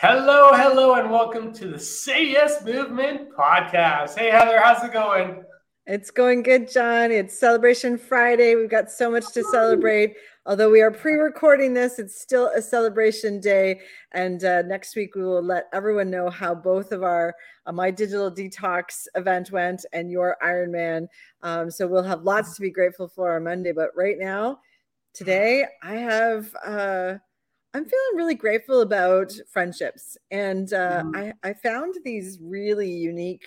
Hello, hello, and welcome to the Say Yes Movement podcast. Hey, Heather, how's it going? It's going good, John. It's Celebration Friday. We've got so much to celebrate. Although we are pre recording this, it's still a celebration day. And uh, next week, we will let everyone know how both of our uh, My Digital Detox event went and your Ironman. Um, so we'll have lots to be grateful for on Monday. But right now, today, I have. Uh, I'm feeling really grateful about friendships. And uh, mm-hmm. I, I found these really unique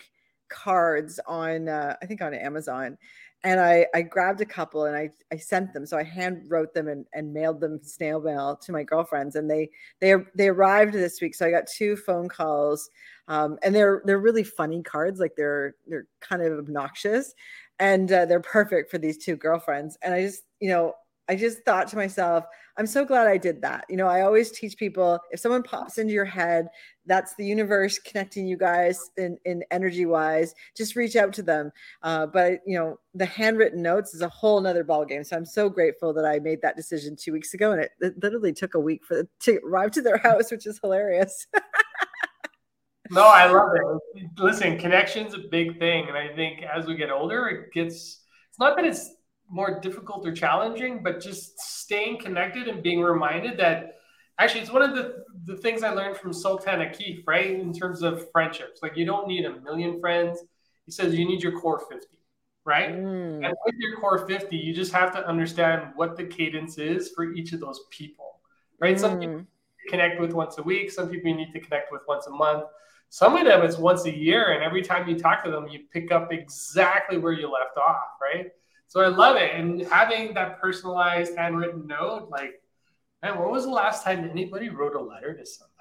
cards on, uh, I think on Amazon. And I, I grabbed a couple and I, I sent them. So I hand wrote them and, and mailed them snail mail to my girlfriends. And they, they, they arrived this week. So I got two phone calls um, and they're, they're really funny cards. Like they're, they're kind of obnoxious and uh, they're perfect for these two girlfriends. And I just, you know, I just thought to myself, I'm so glad I did that. You know, I always teach people if someone pops into your head, that's the universe connecting you guys in, in energy wise, just reach out to them. Uh, but, you know, the handwritten notes is a whole nother ballgame. So I'm so grateful that I made that decision two weeks ago. And it, it literally took a week for to arrive to their house, which is hilarious. no, I love it. Listen, connection's a big thing. And I think as we get older, it gets, it's not that it's more difficult or challenging, but just staying connected and being reminded that actually it's one of the, the things I learned from Sultan Akif, right? In terms of friendships. Like you don't need a million friends. He says you need your core 50, right? Mm. And with your core 50, you just have to understand what the cadence is for each of those people, right? Mm. Some people connect with once a week, some people you need to connect with once a month. Some of them it's once a year, and every time you talk to them, you pick up exactly where you left off, right? So I love it. And having that personalized handwritten note, like, man, when was the last time anybody wrote a letter to somebody?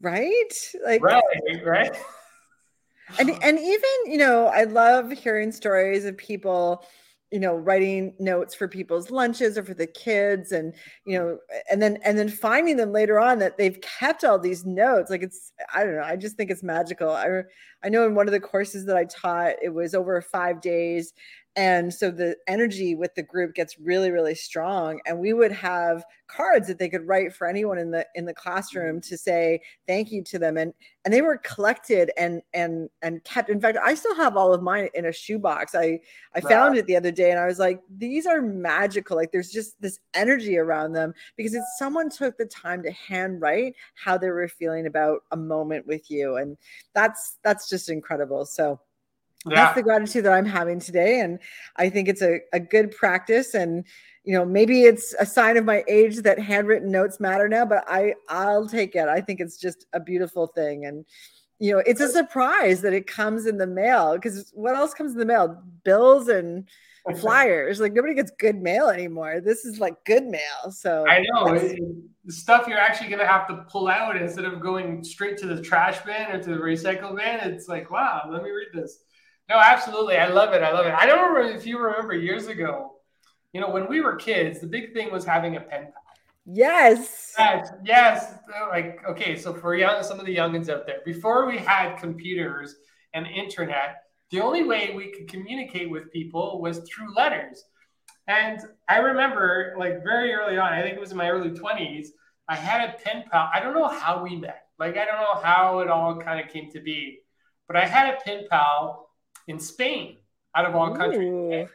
Right? Like right, right. And and even, you know, I love hearing stories of people you know writing notes for people's lunches or for the kids and you know and then and then finding them later on that they've kept all these notes like it's i don't know i just think it's magical i i know in one of the courses that i taught it was over 5 days and so the energy with the group gets really really strong and we would have cards that they could write for anyone in the in the classroom to say thank you to them and and they were collected and and and kept. In fact i still have all of mine in a shoebox. I i wow. found it the other day and i was like these are magical. Like there's just this energy around them because it's someone took the time to handwrite how they were feeling about a moment with you and that's that's just incredible. So yeah. that's the gratitude that I'm having today. And I think it's a, a good practice. And, you know, maybe it's a sign of my age that handwritten notes matter now, but I, I'll take it. I think it's just a beautiful thing. And, you know, it's a surprise that it comes in the mail because what else comes in the mail? Bills and flyers. Like nobody gets good mail anymore. This is like good mail. So I know the stuff you're actually going to have to pull out instead of going straight to the trash bin or to the recycle bin. It's like, wow, let me read this. No, absolutely. I love it. I love it. I don't remember if you remember years ago, you know, when we were kids, the big thing was having a pen pal. Yes. Yes. Yes. Like, okay, so for young some of the youngins out there, before we had computers and internet, the only way we could communicate with people was through letters. And I remember like very early on, I think it was in my early 20s, I had a pen pal. I don't know how we met. Like I don't know how it all kind of came to be. But I had a pen pal in Spain, out of all countries.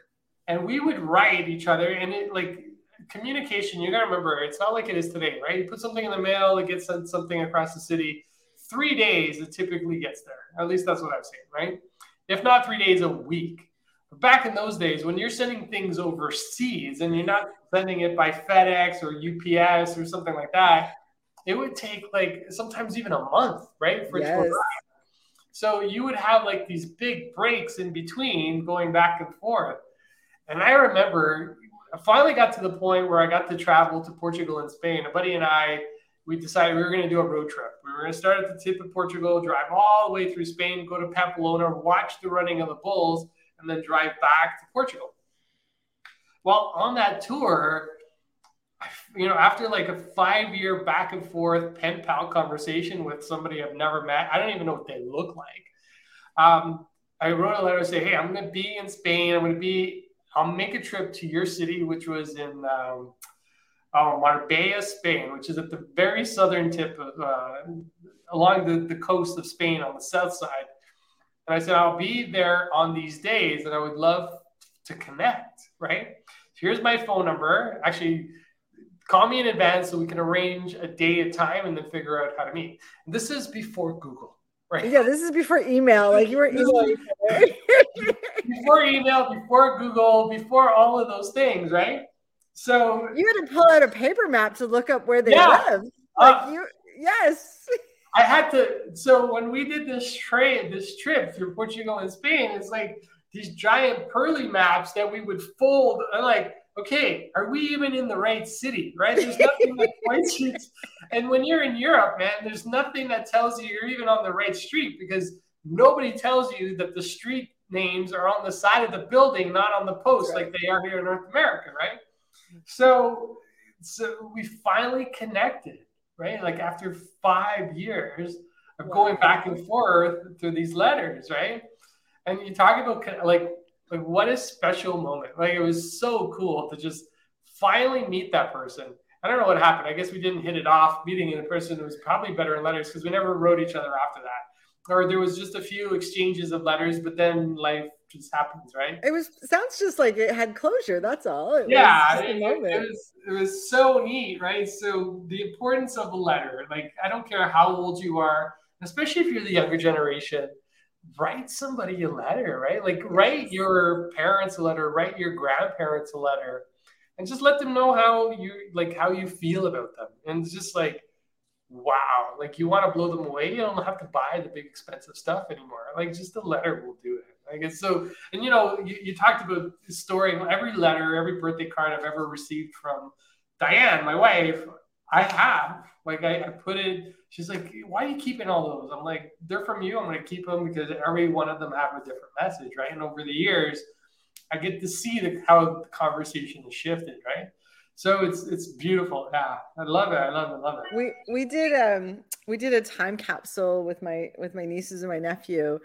And we would write each other, and it like communication. You gotta remember, it's not like it is today, right? You put something in the mail, it gets sent something across the city. Three days, it typically gets there. At least that's what I've seen, right? If not three days, a week. But back in those days, when you're sending things overseas and you're not sending it by FedEx or UPS or something like that, it would take like sometimes even a month, right, for yes. it to arrive. So you would have like these big breaks in between going back and forth. And I remember I finally got to the point where I got to travel to Portugal and Spain. A buddy and I, we decided we were going to do a road trip. We were going to start at the tip of Portugal, drive all the way through Spain, go to Pamplona, watch the running of the bulls, and then drive back to Portugal. Well, on that tour, you know, after like a five year back and forth pen pal conversation with somebody I've never met, I don't even know what they look like. Um, I wrote a letter to say, Hey, I'm going to be in Spain. I'm going to be, I'll make a trip to your city, which was in um, uh, Marbella, Spain, which is at the very southern tip of, uh, along the, the coast of Spain on the south side. And I said, I'll be there on these days and I would love to connect, right? Here's my phone number. Actually, call me in advance so we can arrange a day and time and then figure out how to meet. And this is before Google, right? Yeah, this is before email. Like you were emailing. before email, before Google, before all of those things, right? So you had to pull out a paper map to look up where they yeah, live. Like uh, you, yes. I had to. So when we did this trade, this trip through Portugal and Spain, it's like these giant pearly maps that we would fold. And like, okay, are we even in the right city? Right? There's nothing that points you. And when you're in Europe, man, there's nothing that tells you you're even on the right street because nobody tells you that the street names are on the side of the building, not on the post right. like they are here in North America, right? So, so we finally connected right? Like after five years of going back and forth through these letters, right? And you talk about like like what a special moment. Like it was so cool to just finally meet that person. I don't know what happened. I guess we didn't hit it off. Meeting in a person was probably better in letters because we never wrote each other after that. Or there was just a few exchanges of letters, but then life just happens, right? It was sounds just like it had closure. That's all. It yeah, it, it, was it was so neat, right? So the importance of a letter, like I don't care how old you are, especially if you're the younger generation, write somebody a letter, right? Like write your parents a letter, write your grandparents a letter, and just let them know how you like how you feel about them, and just like wow, like you want to blow them away, you don't have to buy the big expensive stuff anymore. Like just a letter will do it. I guess so. And you know, you, you talked about storing every letter, every birthday card I've ever received from Diane, my wife. I have like I, I, put it. She's like, "Why are you keeping all those?" I'm like, "They're from you. I'm going to keep them because every one of them have a different message, right?" And over the years, I get to see the, how the conversation has shifted, right? So it's it's beautiful. Yeah, I love it. I love it. I love it. We we did um we did a time capsule with my with my nieces and my nephew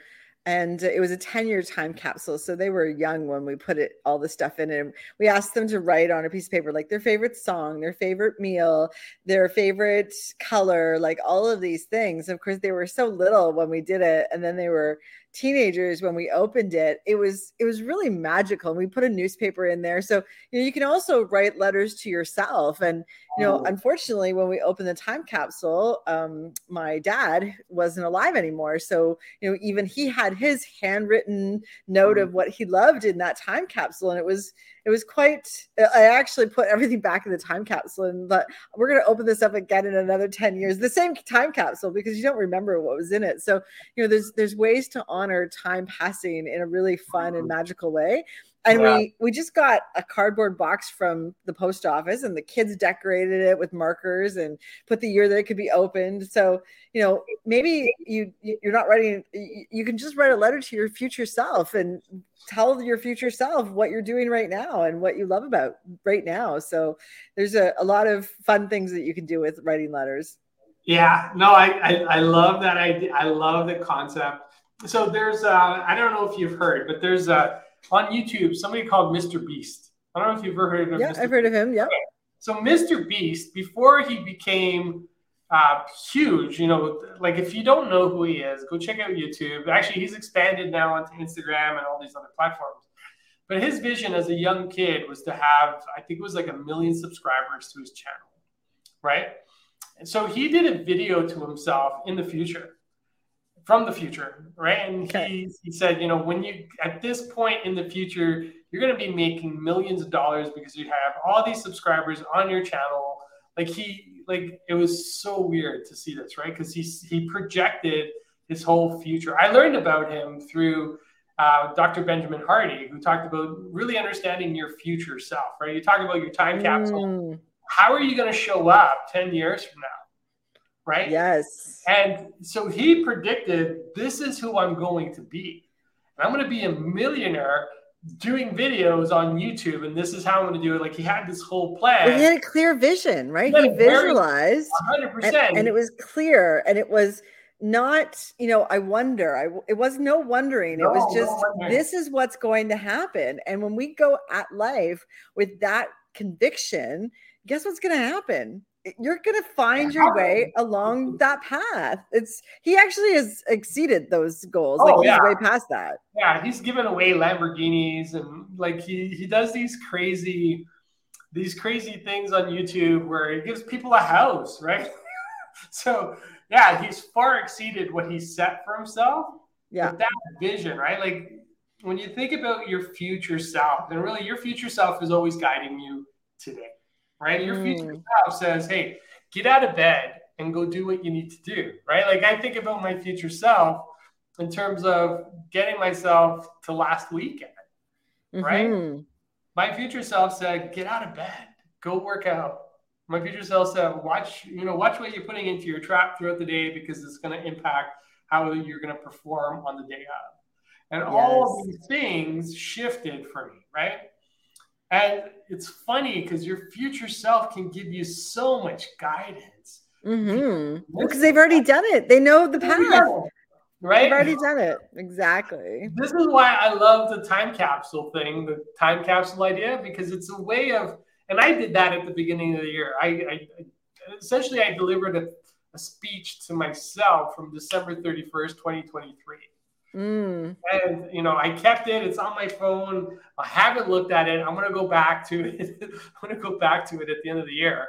and it was a 10 year time capsule so they were young when we put it all the stuff in and we asked them to write on a piece of paper like their favorite song their favorite meal their favorite color like all of these things. Of course they were so little when we did it and then they were teenagers when we opened it it was it was really magical and we put a newspaper in there so you know you can also write letters to yourself and you know oh. unfortunately when we opened the time capsule um, my dad wasn't alive anymore so you know even he had his handwritten note of mm. what he loved in that time capsule and it was it was quite i actually put everything back in the time capsule and but we're going to open this up again in another 10 years the same time capsule because you don't remember what was in it. So you know there's there's ways to honor time passing in a really fun and magical way and yeah. we we just got a cardboard box from the post office and the kids decorated it with markers and put the year that it could be opened. So you know maybe you you're not writing you can just write a letter to your future self and tell your future self what you're doing right now and what you love about right now. So there's a, a lot of fun things that you can do with writing letters. Yeah no i i, I love that idea. I love the concept. So there's uh i don't know if you've heard but there's a on YouTube somebody called Mr. Beast. I don't know if you've ever heard of him. yeah, Mr. I've heard of him. Yeah. So Mr. Beast, before he became uh, huge, you know, like if you don't know who he is, go check out YouTube. Actually, he's expanded now onto Instagram and all these other platforms. But his vision as a young kid was to have, I think it was like a million subscribers to his channel, right? And so he did a video to himself in the future from the future, right? And okay. he, he said, you know, when you at this point in the future, you're going to be making millions of dollars because you have all these subscribers on your channel. Like he, like it was so weird to see this, right? Because he he projected his whole future. I learned about him through uh, Dr. Benjamin Hardy, who talked about really understanding your future self, right? You talk about your time capsule. Mm. How are you going to show up 10 years from now? Right? Yes. And so he predicted this is who I'm going to be. And I'm going to be a millionaire doing videos on YouTube, and this is how I'm going to do it. Like he had this whole plan. Well, he had a clear vision, right? He, he visualized, 100%. And, and, it was clear, and it was not, you know, I wonder. I it was no wondering. No, it was just no this is what's going to happen. And when we go at life with that conviction, guess what's going to happen? You're gonna find your way along that path. It's he actually has exceeded those goals. Oh, like he's yeah. way past that. Yeah, he's given away Lamborghinis and like he he does these crazy these crazy things on YouTube where he gives people a house, right? so yeah, he's far exceeded what he set for himself. Yeah. that vision, right? Like when you think about your future self, and really your future self is always guiding you today, right? Your future mm. self says, hey, get out of bed and go do what you need to do, right? Like I think about my future self in terms of getting myself to last weekend, right? Mm-hmm. My future self said, get out of bed, go work out. My future self said, watch, you know, watch what you're putting into your trap throughout the day because it's going to impact how you're going to perform on the day of. And yes. all of these things shifted for me, right? And it's funny because your future self can give you so much guidance. Mm-hmm. Because they've already done it. They know the path. Right? They've already done it. Exactly. This is why I love the time capsule thing, the time capsule idea, because it's a way of, and I did that at the beginning of the year. I, I essentially I delivered a, a speech to myself from December 31st, 2023 Mm. And you know, I kept it. It's on my phone. I haven't looked at it. I'm gonna go back to it. I'm gonna go back to it at the end of the year.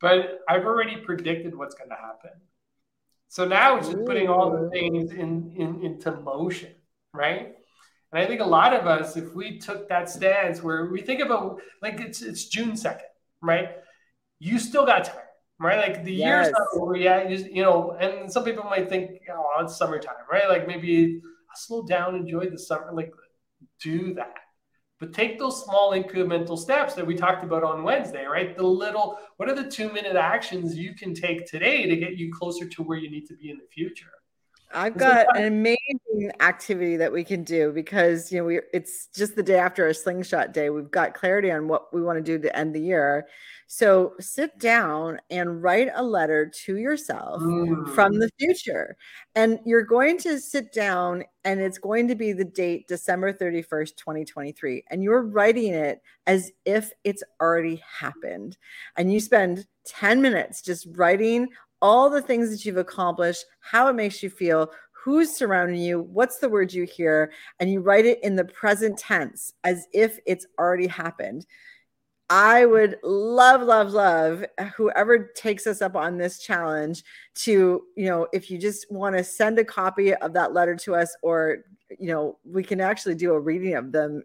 But I've already predicted what's gonna happen. So now it's just putting all the things in, in into motion, right? And I think a lot of us, if we took that stance where we think about like it's it's June 2nd, right? You still got time right? Like the yes. year's not over yet. You, you know, and some people might think, oh, it's summertime, right? Like maybe I'll slow down, enjoy the summer. Like do that. But take those small incremental steps that we talked about on Wednesday, right? The little, what are the two minute actions you can take today to get you closer to where you need to be in the future? I've got an amazing activity that we can do because you know we it's just the day after a slingshot day. We've got clarity on what we want to do to end the year. So sit down and write a letter to yourself mm. from the future. And you're going to sit down and it's going to be the date December 31st, 2023. And you're writing it as if it's already happened. And you spend 10 minutes just writing all the things that you've accomplished, how it makes you feel, who's surrounding you, what's the word you hear, and you write it in the present tense as if it's already happened. I would love, love, love whoever takes us up on this challenge to, you know, if you just want to send a copy of that letter to us, or, you know, we can actually do a reading of them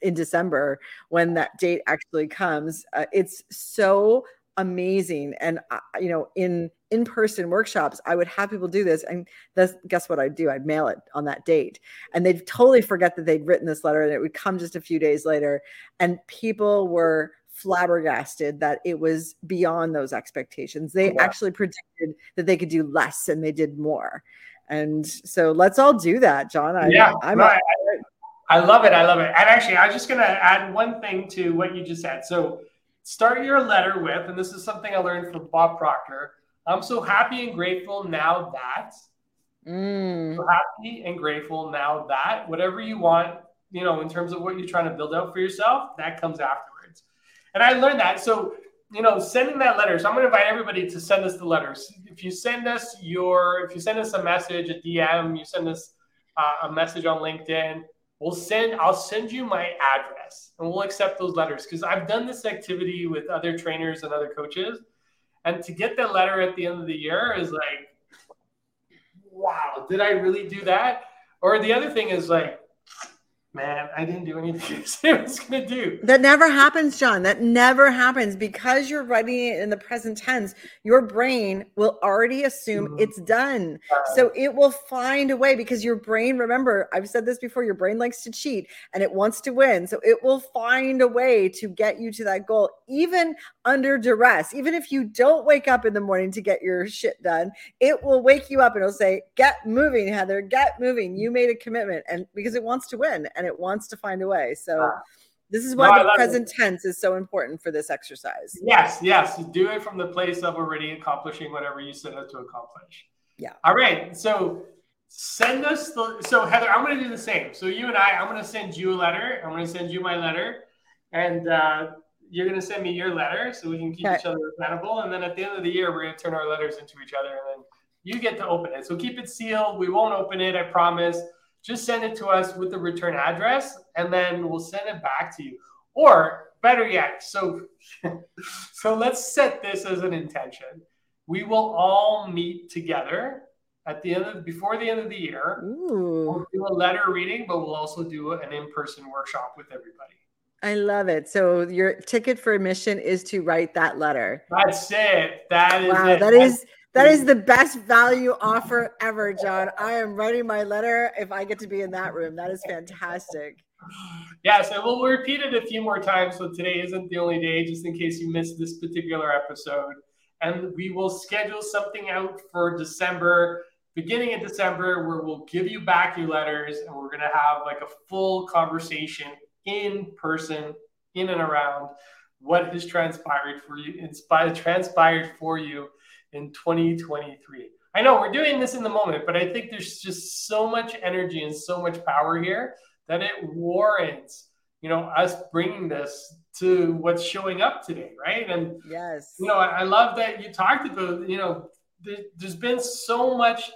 in December when that date actually comes. Uh, it's so amazing. And uh, you know in in-person workshops i would have people do this and that's guess what i'd do? I'd mail it on that date. And they'd totally forget that they'd written this letter and it would come just a few days later. And people were flabbergasted that it was beyond those expectations. They yeah. actually predicted that they could do less and they did more. And so let's all do that john. I, yeah. I'm, right. I love it i love it. And actually i'm just going to add one thing to what you just said. So start your letter with, and this is something I learned from Bob Proctor. I'm so happy and grateful now that. Mm. So happy and grateful now that whatever you want, you know, in terms of what you're trying to build out for yourself, that comes afterwards. And I learned that. So, you know, sending that letter. So I'm going to invite everybody to send us the letters. If you send us your, if you send us a message, a DM, you send us uh, a message on LinkedIn, we'll send i'll send you my address and we'll accept those letters. Because i've done this activity with other trainers and other coaches. And to get that letter at the end of the year is like wow did i really do that? Or the other thing is like man, I didn't do anything I was going to do. That never happens, John. That never happens because you're writing it in the present tense. Your brain will already assume mm-hmm. it's done. Uh, so it will find a way because your brain, remember, I've said this before, your brain likes to cheat and it wants to win. So it will find a way to get you to that goal, even under duress. Even if you don't wake up in the morning to get your shit done, it will wake you up and it'll say, Get moving, Heather, get moving. You made a commitment. And because it wants to win. And it wants to find a way. So ah. this is why no, the present it. tense is so important for this exercise. Yes, yes. Do it from the place of already accomplishing whatever you set out to accomplish. Yeah. All right. So send us the so Heather, I'm gonna do the same. So you and I, I'm gonna send you a letter. I'm gonna send you my letter. And uh you're going to send me your letter so we can keep okay. each other accountable. And then at the end of the year, we're going to turn our letters into each other. And then you get to open it. So keep it sealed. We won't open it, I promise. Just send it to us with the return address, and then we'll send it back to you. Or better yet, so so let's set this as an intention. We will all meet together at the end of before the end of the year. Ooh. We'll do a letter reading, but we'll also do an in-person workshop with everybody. I love it. So your ticket for admission is to write that letter. That's it. That is wow. It. That is that is the best value offer ever, John. I am writing my letter if I get to be in that room. That is fantastic. Yes, and we'll repeat it a few more times. So today isn't the only day, just in case you missed this particular episode. And we will schedule something out for December, beginning in December, where we'll give you back your letters and we're going to have like a full conversation in person, in and around what has transpired for you, inspired, transpired for you in 2023. I know we're doing this in the moment, but I think there's just so much energy and so much power here that it warrants, you know, us bringing this to what's showing up today, right? And yes, you know, I, I love that you talked about, you know, there, there's been so much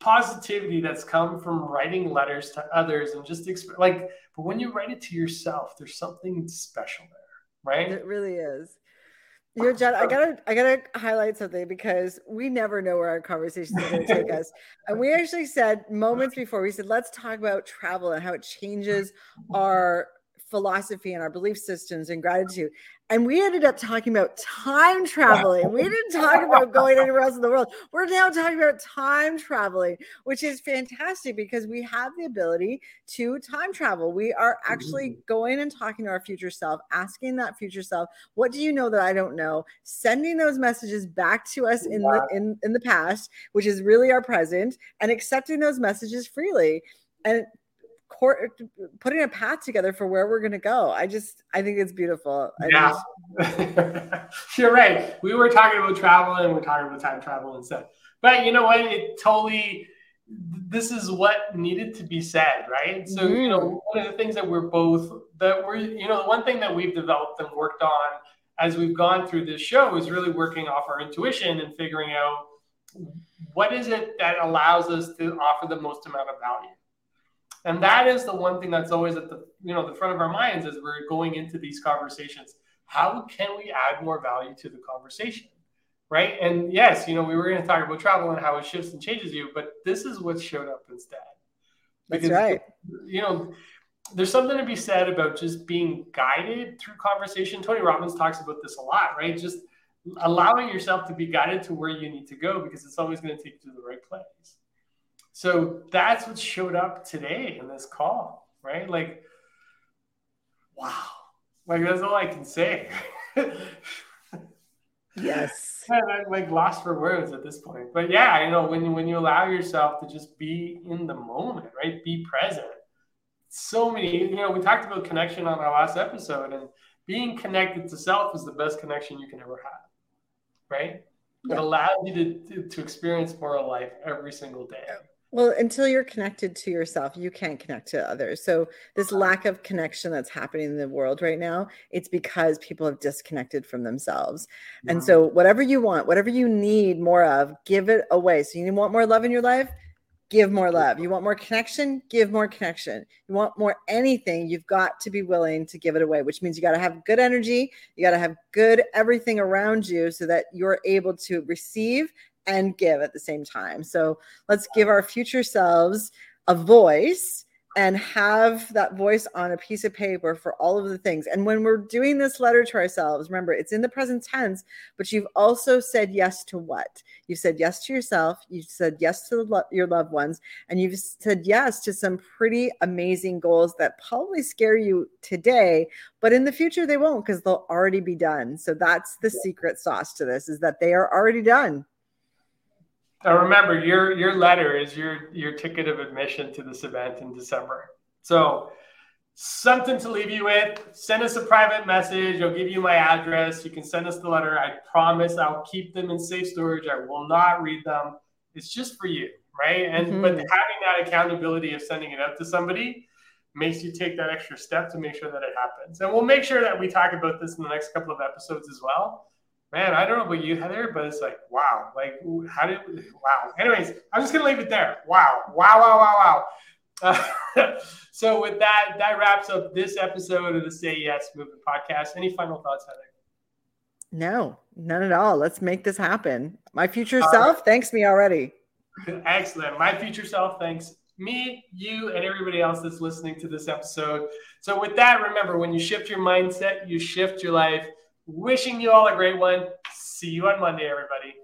positivity that's come from writing letters to others and just exp- like, but when you write it to yourself, there's something special there, right? It really is. You know, John, I gotta I gotta highlight something because we never know where our conversations are gonna take us. And we actually said moments before, we said, let's talk about travel and how it changes our philosophy and our belief systems and gratitude. And we ended up talking about time traveling. We didn't talk about going anywhere else in the world. We're now talking about time traveling, which is fantastic because we have the ability to time travel. We are actually mm-hmm. going and talking to our future self, asking that future self, what do you know that I don't know? Sending those messages back to us in the in, in the past, which is really our present, and accepting those messages freely. And court, putting a path together for where we're going to go. I just, I think it's beautiful. I yeah, you're right. We were talking about travel and we're talking about time travel and stuff. But you know what? It totally. This is what needed to be said, right? So mm. you know, mm-hmm. one of the things that we're both that we're you know the one thing that we've developed and worked on as we've gone through this show is really working off our intuition and figuring out what is it that allows us to offer the most amount of value and that is the one thing that's always at the you know the front of our minds as we're going into these conversations. How can we add more value to the conversation right? And yes you know we were going to talk about travel and how it shifts and changes you but this is what showed up instead. Because that's right. you know there's something to be said about just being guided through conversation. Tony robbins talks about this a lot right? Just allowing yourself to be guided to where you need to go because it's always going to take you to the right place so that's what showed up today in this call, right? Like, wow. Like that's all I can say. yes. I'm like lost for words at this point. But yeah, you know, when when you allow yourself to just be in the moment, right? Be present. So many, you know, we talked about connection on our last episode, and being connected to self is the best connection you can ever have. Right? Yeah. It allows you to, to, to experience more of life every single day. Well, until you're connected to yourself, you can't connect to others. So this uh-huh. lack of connection that's happening in the world right now, it's because people have disconnected from themselves. Wow. And so whatever you want, whatever you need more of, give it away. So you want more love in your life? Give more love. You want more connection? Give more connection. You want more anything, you've got to be willing to give it away, which means you got to have good energy, you got to have good everything around you so that you're able to receive and give at the same time. So let's give our future selves a voice and have that voice on a piece of paper for all of the things. And when we're doing this letter to ourselves, remember it's in the present tense, but you've also said yes to what? You said yes to yourself, you said yes to lo- your loved ones, and you've said yes to some pretty amazing goals that probably scare you today, but in the future they won't because they'll already be done. So that's the secret sauce to this is that they are already done. Now remember, your your letter is your your ticket of admission to this event in December. So something to leave you with. Send us a private message. I'll give you my address. You can send us the letter. I promise I'll keep them in safe storage. I will not read them. It's just for you, right? And mm-hmm. but having that accountability of sending it out to somebody, makes you take that extra step to make sure that it happens. And we'll make sure that we talk about this in the next couple of episodes as well. Man, I don't know about you, Heather, but it's like, wow, like, how did, wow. Anyways, I'm just going to leave it there. Wow, wow, wow, wow, wow. Uh, so with that, that wraps up this episode of the Say Yes Movement podcast. Any final thoughts, Heather? No, none at all. Let's make this happen. My future all self right. thanks me already. Excellent. My future self thanks me, you, and everybody else that's listening to this episode. So, with that, remember when you shift your mindset, you shift your life. Wishing you all a great one. See you on Monday, everybody.